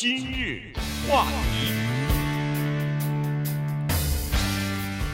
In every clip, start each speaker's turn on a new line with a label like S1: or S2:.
S1: 今日话题，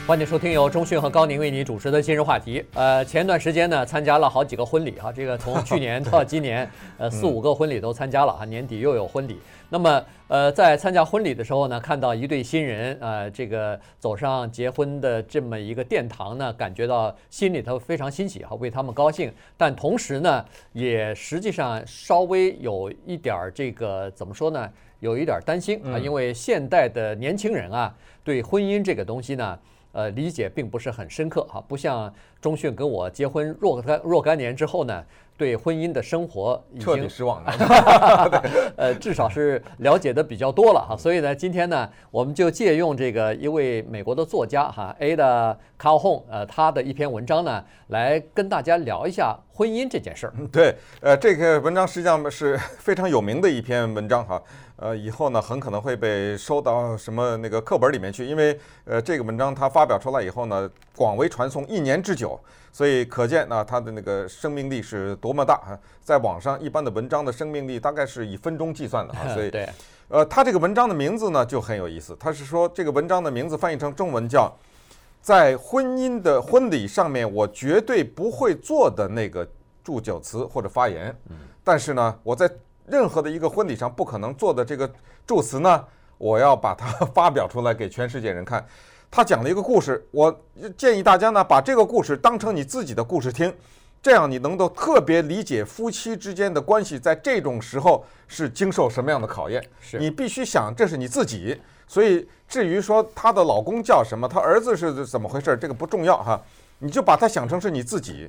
S1: 欢迎收听由中讯和高宁为你主持的今日话题。呃，前段时间呢，参加了好几个婚礼哈，这个从去年到今年，呃，四五个婚礼都参加了哈，年底又有婚礼。那么，呃，在参加婚礼的时候呢，看到一对新人，呃，这个走上结婚的这么一个殿堂呢，感觉到心里头非常欣喜哈，为他们高兴。但同时呢，也实际上稍微有一点儿这个怎么说呢？有一点担心啊，因为现代的年轻人啊，对婚姻这个东西呢，呃，理解并不是很深刻哈，不像钟迅跟我结婚若干若干年之后呢，对婚姻的生活已经
S2: 彻底失望了，
S1: 呃，至少是了解的比较多了哈。所以呢，今天呢，我们就借用这个一位美国的作家哈，Ada Calhoun，呃，他的一篇文章呢，来跟大家聊一下婚姻这件事儿。
S2: 对，呃，这个文章实际上是非常有名的一篇文章哈。呃，以后呢，很可能会被收到什么那个课本里面去，因为呃，这个文章它发表出来以后呢，广为传颂一年之久，所以可见呢，它的那个生命力是多么大啊！在网上，一般的文章的生命力大概是以分钟计算的啊，所以
S1: 对，
S2: 呃，它这个文章的名字呢就很有意思，它是说这个文章的名字翻译成中文叫“在婚姻的婚礼上面，我绝对不会做的那个祝酒词或者发言”，但是呢，我在。任何的一个婚礼上不可能做的这个祝词呢，我要把它 发表出来给全世界人看。他讲了一个故事，我建议大家呢把这个故事当成你自己的故事听，这样你能够特别理解夫妻之间的关系在这种时候是经受什么样的考验。
S1: 是
S2: 你必须想这是你自己，所以至于说她的老公叫什么，她儿子是怎么回事，这个不重要哈，你就把它想成是你自己。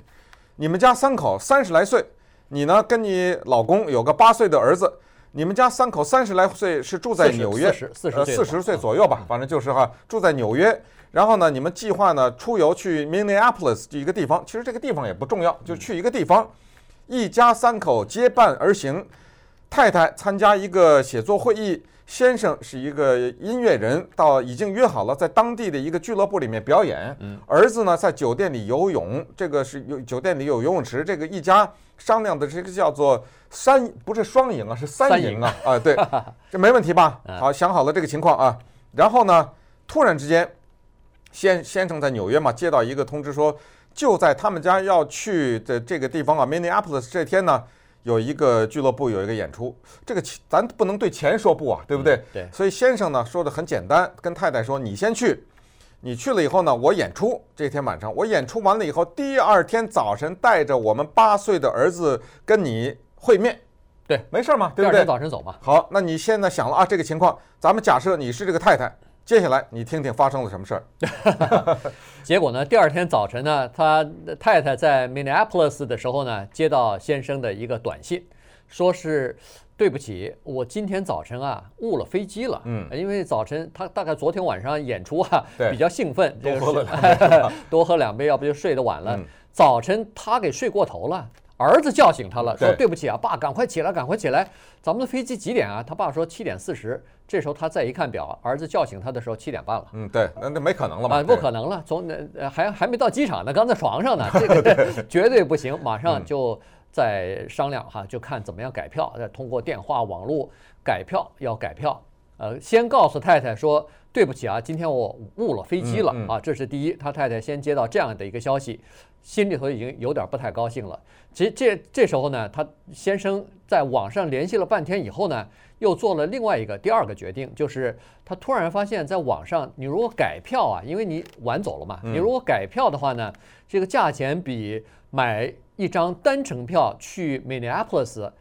S2: 你们家三口三十来岁。你呢？跟你老公有个八岁的儿子，你们家三口三十来岁是住在纽约，
S1: 四十
S2: 四十岁左右吧，反正就是哈，住在纽约。然后呢，你们计划呢出游去 Minneapolis 这一个地方，其实这个地方也不重要，就去一个地方，一家三口结伴而行，太太参加一个写作会议。先生是一个音乐人，到已经约好了在当地的一个俱乐部里面表演。儿子呢在酒店里游泳，这个是有酒店里有游泳池。这个一家商量的这个叫做三，不是双赢啊，是三赢啊啊！对，这没问题吧？好，想好了这个情况啊。然后呢，突然之间，先先生在纽约嘛，接到一个通知说，就在他们家要去的这个地方啊，Minneapolis 这天呢。有一个俱乐部有一个演出，这个钱咱不能对钱说不啊，对不对？
S1: 对。
S2: 所以先生呢说的很简单，跟太太说：“你先去，你去了以后呢，我演出。这天晚上我演出完了以后，第二天早晨带着我们八岁的儿子跟你会面。”
S1: 对，
S2: 没事嘛，对不对？
S1: 第二天早晨走嘛。
S2: 好，那你现在想了啊，这个情况，咱们假设你是这个太太。接下来你听听发生了什么事儿？
S1: 结果呢？第二天早晨呢，他太太在 Minneapolis 的时候呢，接到先生的一个短信，说是对不起，我今天早晨啊误了飞机了。嗯，因为早晨他大概昨天晚上演出啊 比较兴奋，
S2: 多喝了
S1: 多喝两杯，要不就睡得晚了。早晨他给睡过头了。儿子叫醒他了，说：“对不起啊，爸，赶快起来，赶快起来，咱们的飞机几点啊？”他爸说：“七点四十。”这时候他再一看表，儿子叫醒他的时候七点半了。
S2: 嗯，对，那那没可能了嘛？
S1: 啊，不可能了，从那还还没到机场呢，刚在床上呢，这个绝对不行，马上就在商量哈，就看怎么样改票，再通过电话、网络改票，要改票。呃，先告诉太太说：“对不起啊，今天我误了飞机了啊。”这是第一，他太太先接到这样的一个消息。心里头已经有点不太高兴了。其实这这时候呢，他先生在网上联系了半天以后呢，又做了另外一个第二个决定，就是他突然发现，在网上你如果改票啊，因为你晚走了嘛，你如果改票的话呢，这个价钱比买一张单程票去 Minneapolis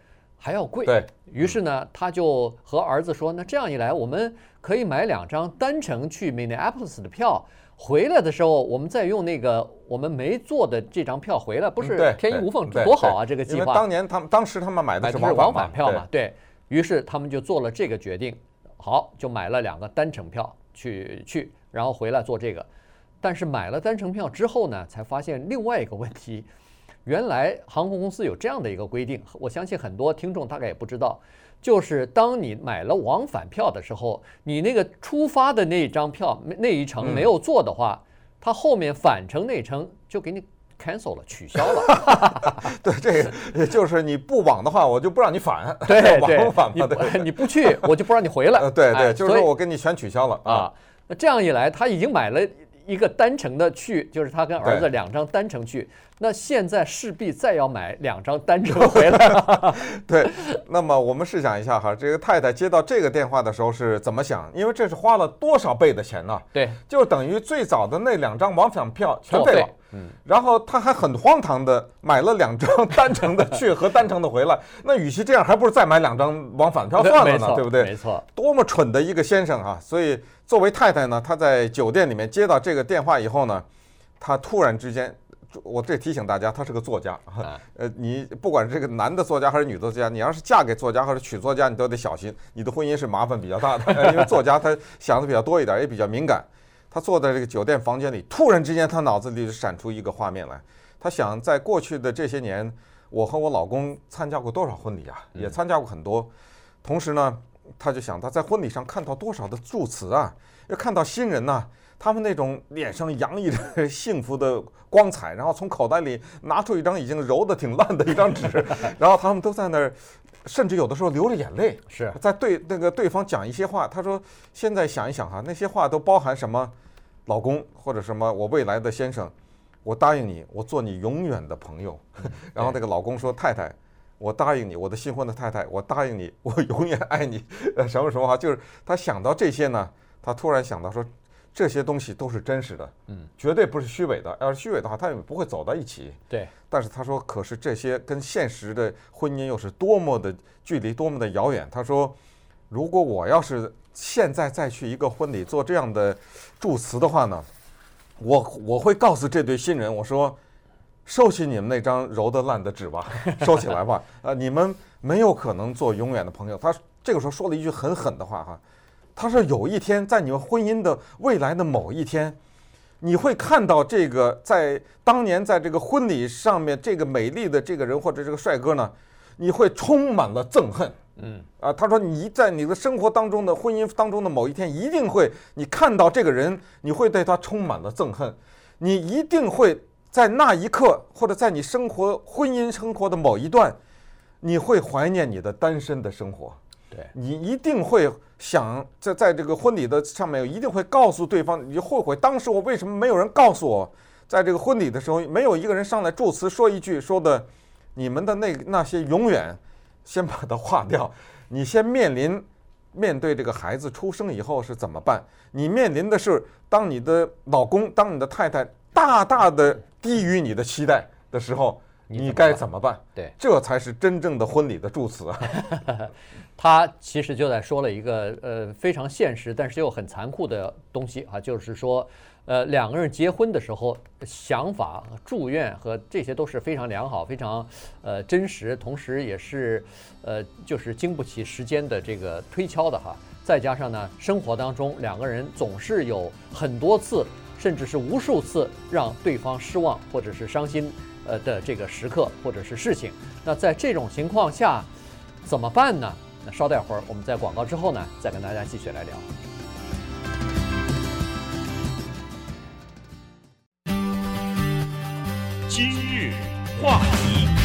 S1: 还要贵。
S2: 对。
S1: 于是呢，他就和儿子说：“那这样一来，我们可以买两张单程去 Minneapolis 的票。”回来的时候，我们再用那个我们没做的这张票回来，不是天衣无缝，多好啊！这个
S2: 计划。当年他们当时他们买的是
S1: 往返票嘛，对，于是他们就做了这个决定，好，就买了两个单程票去去，然后回来做这个。但是买了单程票之后呢，才发现另外一个问题，原来航空公司有这样的一个规定，我相信很多听众大概也不知道。就是当你买了往返票的时候，你那个出发的那一张票那一程没有坐的话，它后面返程那程就给你 cancel 了，取消了。
S2: 对，这个就是你不往的话，我就不让你返。
S1: 对对，
S2: 往返
S1: 嘛，对你不去，我就不让你回来。
S2: 呃，对对，就是说我给你全取消了
S1: 啊。那这样一来，他已经买了一个单程的去，就是他跟儿子两张单程去。那现在势必再要买两张单程回来。
S2: 对，那么我们试想一下哈，这个太太接到这个电话的时候是怎么想？因为这是花了多少倍的钱呢？
S1: 对，
S2: 就等于最早的那两张往返票全废了。嗯，然后他还很荒唐的买了两张单程的去和单程的回来。那与其这样，还不如再买两张往返票算了呢，对不对？
S1: 没错，
S2: 多么蠢的一个先生啊！所以作为太太呢，她在酒店里面接到这个电话以后呢，她突然之间。我这提醒大家，他是个作家。呃，你不管是这个男的作家还是女的作家，你要是嫁给作家或者娶作家，你都得小心，你的婚姻是麻烦比较大的。因为作家他想的比较多一点，也比较敏感。他坐在这个酒店房间里，突然之间他脑子里就闪出一个画面来。他想，在过去的这些年，我和我老公参加过多少婚礼啊？也参加过很多。同时呢，他就想他在婚礼上看到多少的祝词啊？要看到新人呐。他们那种脸上洋溢着幸福的光彩，然后从口袋里拿出一张已经揉得挺烂的一张纸，然后他们都在那儿，甚至有的时候流着眼泪，
S1: 是
S2: 在对那个对方讲一些话。他说：“现在想一想哈，那些话都包含什么？老公或者什么我未来的先生，我答应你，我做你永远的朋友。”然后那个老公说：“太太，我答应你，我的新婚的太太，我答应你，我永远爱你。”呃，什么什么话？就是他想到这些呢，他突然想到说。这些东西都是真实的，嗯，绝对不是虚伪的。要是虚伪的话，他也不会走到一起。
S1: 对。
S2: 但是他说，可是这些跟现实的婚姻又是多么的距离，多么的遥远。他说，如果我要是现在再去一个婚礼做这样的祝词的话呢，我我会告诉这对新人，我说，收起你们那张揉得烂的纸吧，收起来吧。呃，你们没有可能做永远的朋友。他这个时候说了一句很狠的话哈。他说：“有一天，在你们婚姻的未来的某一天，你会看到这个在当年在这个婚礼上面这个美丽的这个人或者这个帅哥呢，你会充满了憎恨。嗯啊，他说你在你的生活当中的婚姻当中的某一天，一定会你看到这个人，你会对他充满了憎恨。你一定会在那一刻，或者在你生活婚姻生活的某一段，你会怀念你的单身的生活。”你一定会想在在这个婚礼的上面，一定会告诉对方，你就后悔当时我为什么没有人告诉我，在这个婚礼的时候，没有一个人上来祝词说一句，说的你们的那那些永远，先把它划掉。你先面临面对这个孩子出生以后是怎么办？你面临的是当你的老公，当你的太太大大的低于你的期待的时候。你该怎么办？
S1: 对，
S2: 这才是真正的婚礼的祝词啊。
S1: 他其实就在说了一个呃非常现实，但是又很残酷的东西啊，就是说，呃两个人结婚的时候想法、祝愿和这些都是非常良好、非常呃真实，同时也是呃就是经不起时间的这个推敲的哈。再加上呢，生活当中两个人总是有很多次，甚至是无数次让对方失望或者是伤心。呃的这个时刻或者是事情，那在这种情况下怎么办呢？那稍待会儿，我们在广告之后呢，再跟大家继续来聊。今日话题。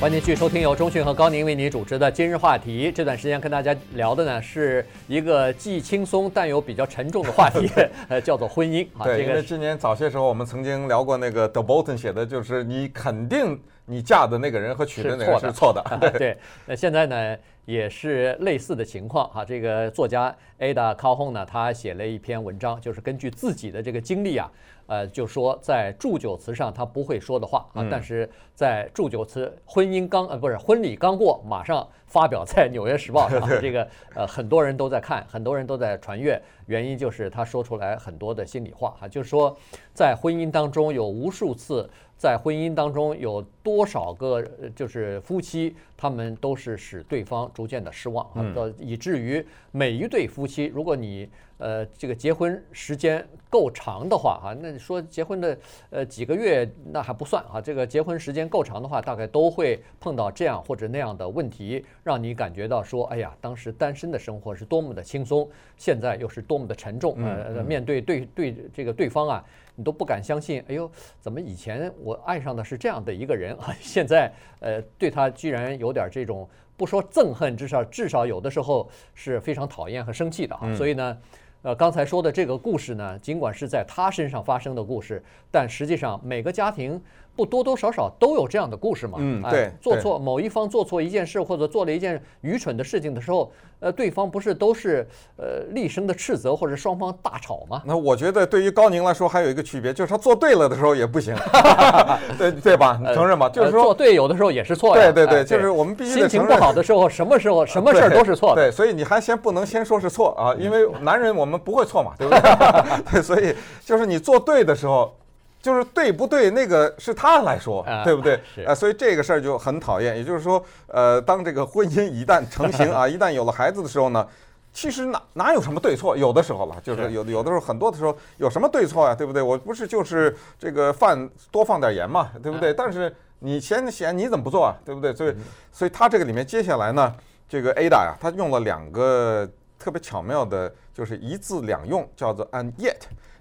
S1: 欢迎继续收听由中讯和高宁为您主持的今日话题。这段时间跟大家聊的呢，是一个既轻松但又比较沉重的话题，呃，叫做婚姻。
S2: 对，因为今年早些时候我们曾经聊过那个 The Bolton 写的，就是你肯定你嫁的那个人和娶的那个人是错的。
S1: 对，对，那现在呢也是类似的情况哈。这个作家 Ada Calhoun 呢，他写了一篇文章，就是根据自己的这个经历啊。呃，就说在祝酒词上他不会说的话啊，但是在祝酒词婚姻刚呃不是婚礼刚过，马上发表在《纽约时报》上，这个呃很多人都在看，很多人都在传阅，原因就是他说出来很多的心里话哈，就是说在婚姻当中有无数次，在婚姻当中有多少个就是夫妻，他们都是使对方逐渐的失望啊，到以至于每一对夫妻，如果你呃这个结婚时间够长的话啊，那你说结婚的呃几个月那还不算啊，这个结婚时间够长的话，大概都会碰到这样或者那样的问题，让你感觉到说，哎呀，当时单身的生活是多么的轻松，现在又是多么的沉重，呃，面对对对这个对方啊。你都不敢相信，哎呦，怎么以前我爱上的是这样的一个人啊？现在呃，对他居然有点这种不说憎恨，至少至少有的时候是非常讨厌和生气的啊。所以呢，呃，刚才说的这个故事呢，尽管是在他身上发生的故事，但实际上每个家庭。不多多少少都有这样的故事嘛？
S2: 嗯，对，
S1: 做错某一方做错一件事，或者做了一件愚蠢的事情的时候，呃，对方不是都是呃厉声的斥责，或者双方大吵吗？
S2: 那我觉得对于高宁来说还有一个区别，就是他做对了的时候也不行，对对吧？承认吧？就是说
S1: 做对有的时候也是错。
S2: 对对对，就是我们必须
S1: 心情不好的时候，什么时候什么事儿都是错的。
S2: 对，所以你还先不能先说是错啊，因为男人我们不会错嘛，对不对？对，所以就是你做对的时候。就是对不对？那个是他来说，对不对？呃，所以这个事儿就很讨厌。也就是说，呃，当这个婚姻一旦成型 啊，一旦有了孩子的时候呢，其实哪哪有什么对错？有的时候了，就是有有的时候很多的时候有什么对错呀？对不对？我不是就是这个饭多放点盐嘛，对不对？但是你嫌咸，你怎么不做啊？对不对？所以，所以他这个里面接下来呢，这个 Ada 呀，他用了两个特别巧妙的，就是一字两用，叫做 and yet。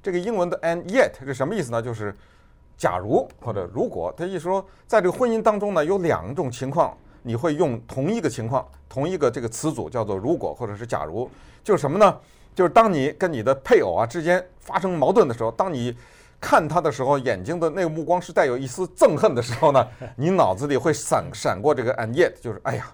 S2: 这个英文的 and yet 是什么意思呢？就是假如或者如果，他意思说，在这个婚姻当中呢，有两种情况，你会用同一个情况，同一个这个词组叫做如果或者是假如，就是什么呢？就是当你跟你的配偶啊之间发生矛盾的时候，当你看他的时候，眼睛的那个目光是带有一丝憎恨的时候呢，你脑子里会闪闪过这个 and yet，就是哎呀，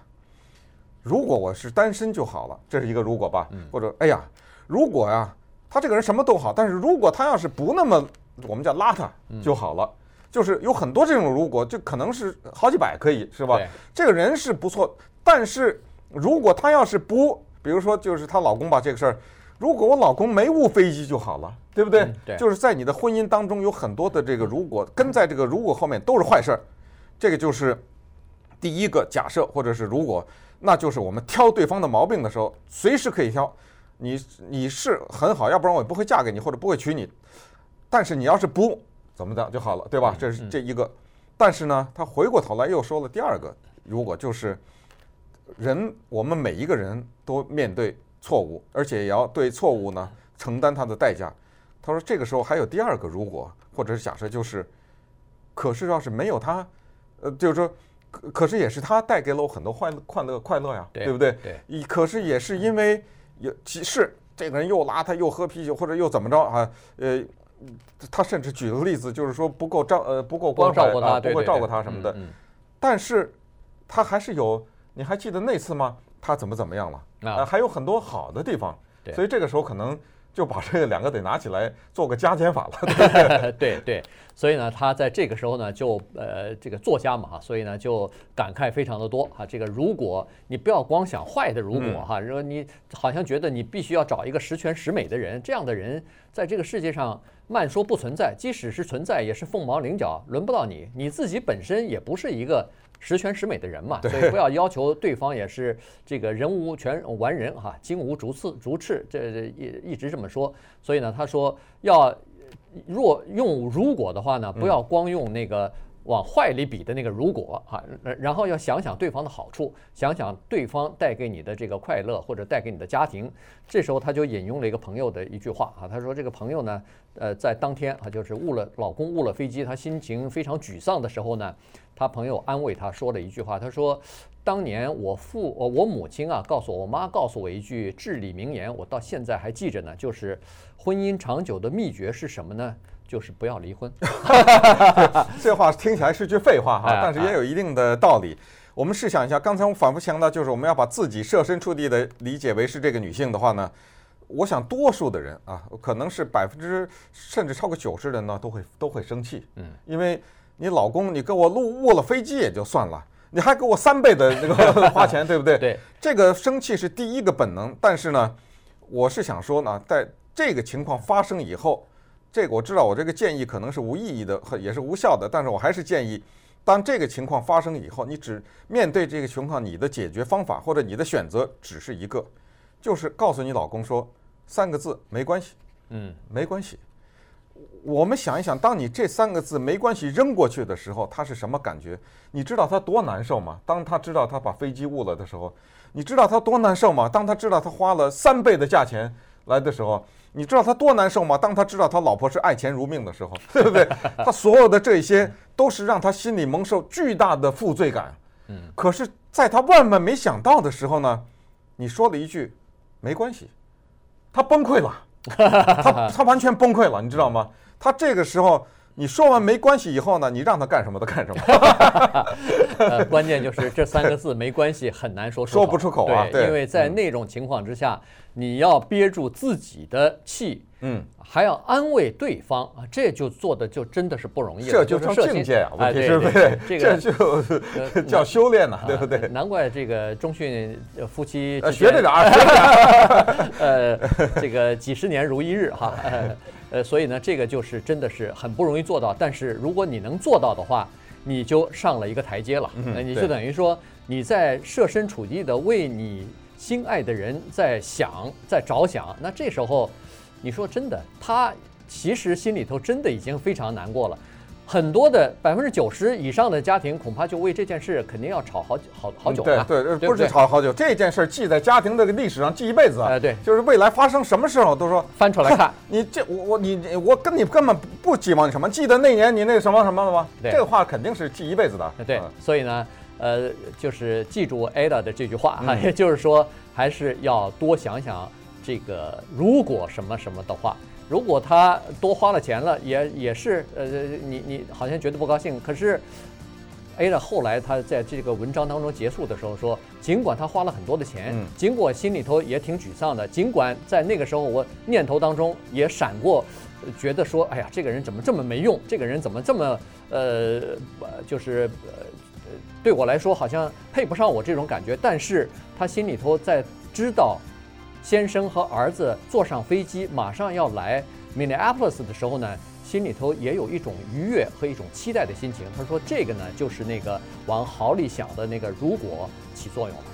S2: 如果我是单身就好了，这是一个如果吧，或者哎呀，如果呀。他这个人什么都好，但是如果他要是不那么我们叫邋遢就好了，嗯、就是有很多这种如果，就可能是好几百可以是吧？这个人是不错，但是如果他要是不，比如说就是她老公吧这个事儿，如果我老公没误飞机就好了，对不对？嗯、对，就是在你的婚姻当中有很多的这个如果跟在这个如果后面都是坏事儿，这个就是第一个假设或者是如果，那就是我们挑对方的毛病的时候随时可以挑。你你是很好，要不然我也不会嫁给你，或者不会娶你。但是你要是不怎么的就好了，对吧？这是这一个。但是呢，他回过头来又说了第二个，如果就是人，我们每一个人都面对错误，而且也要对错误呢承担它的代价。他说这个时候还有第二个如果，或者是假设，就是可是要是没有他，呃，就是说可可是也是他带给了我很多快乐快乐快乐呀，对不对？对。可是也是因为。有其是这个人又邋遢又喝啤酒或者又怎么着啊？呃，他甚至举个例子，就是说不够照呃不够光照顾他，不会照顾他什么的。但是，他还是有，你还记得那次吗？他怎么怎么样了？啊，还有很多好的地方。所以这个时候可能。就把这两个得拿起来做个加减法了，对
S1: 对？对对，所以呢，他在这个时候呢，就呃这个作家嘛，所以呢就感慨非常的多哈。这个如果你不要光想坏的如果哈，如果你好像觉得你必须要找一个十全十美的人，这样的人在这个世界上慢说不存在，即使是存在，也是凤毛麟角，轮不到你。你自己本身也不是一个。十全十美的人嘛，所以不要要求对方也是这个人无全完人哈，金无足赤足赤，这一一直这么说。所以呢，他说要若用如果的话呢，不要光用那个。往坏里比的那个如果啊，然后要想想对方的好处，想想对方带给你的这个快乐或者带给你的家庭。这时候他就引用了一个朋友的一句话啊，他说这个朋友呢，呃，在当天啊，就是误了老公误了飞机，他心情非常沮丧的时候呢，他朋友安慰他说了一句话，他说，当年我父我母亲啊告诉我，我妈告诉我一句至理名言，我到现在还记着呢，就是婚姻长久的秘诀是什么呢？就是不要离婚，
S2: 这话听起来是句废话哈，但是也有一定的道理。我们试想一下，刚才我们反复强调，就是我们要把自己设身处地的理解为是这个女性的话呢，我想多数的人啊，可能是百分之甚至超过九十的人呢，都会都会生气。嗯，因为你老公你给我误误了飞机也就算了，你还给我三倍的那个 花钱，对不对？
S1: 对，
S2: 这个生气是第一个本能。但是呢，我是想说呢，在这个情况发生以后。这个我知道，我这个建议可能是无意义的，也是无效的，但是我还是建议当这个情况发生以后，你只面对这个情况，你的解决方法或者你的选择只是一个，就是告诉你老公说三个字：没关系。
S1: 嗯，
S2: 没关系。我们想一想，当你这三个字“没关系”扔过去的时候，他是什么感觉？你知道他多难受吗？当他知道他把飞机误了的时候，你知道他多难受吗？当他知道他花了三倍的价钱来的时候，你知道他多难受吗？当他知道他老婆是爱钱如命的时候，对不对？他所有的这些都是让他心里蒙受巨大的负罪感。
S1: 嗯，
S2: 可是在他万万没想到的时候呢，你说了一句“没关系”，他崩溃了。他 他完全崩溃了，你知道吗？他这个时候你说完没关系以后呢，你让他干什么他干什么。
S1: 呃，关键就是这三个字没关系很难说出口，
S2: 说不出口啊。
S1: 对，因为在那种情况之下，你要憋住自己的气，
S2: 嗯，
S1: 还要安慰对方啊，这就做的就真的是不容易了。
S2: 这就叫境界啊，
S1: 哎，对
S2: 对对，
S1: 这个
S2: 就 叫修炼呐，对不对？
S1: 难怪这个中训夫妻
S2: 学这点儿，
S1: 呃，这个几十年如一日哈，呃，所以呢，这个就是真的是很不容易做到。但是如果你能做到的话，你就上了一个台阶了，那你就等于说你在设身处地的为你。心爱的人在想，在着想，那这时候，你说真的，他其实心里头真的已经非常难过了。很多的百分之九十以上的家庭，恐怕就为这件事肯定要吵好久好好久了。
S2: 对对，不是吵好久，这件事记在家庭的历史上记一辈子啊。
S1: 哎，对，
S2: 就是未来发生什么事候都说
S1: 翻出来看。
S2: 你这我我你我跟你根本不寄望你什么，记得那年你那什么什么了吗？这个话肯定是记一辈子的。
S1: 对，所以呢。呃，就是记住 Ada 的这句话哈，也就是说，还是要多想想这个如果什么什么的话。如果他多花了钱了，也也是呃，你你好像觉得不高兴。可是 Ada 后来他在这个文章当中结束的时候说，尽管他花了很多的钱，尽管心里头也挺沮丧的，尽管在那个时候我念头当中也闪过，觉得说，哎呀，这个人怎么这么没用？这个人怎么这么呃，就是呃。对我来说，好像配不上我这种感觉。但是他心里头在知道，先生和儿子坐上飞机马上要来 Minneapolis 的时候呢，心里头也有一种愉悦和一种期待的心情。他说：“这个呢，就是那个往好里想的那个如果起作用了。”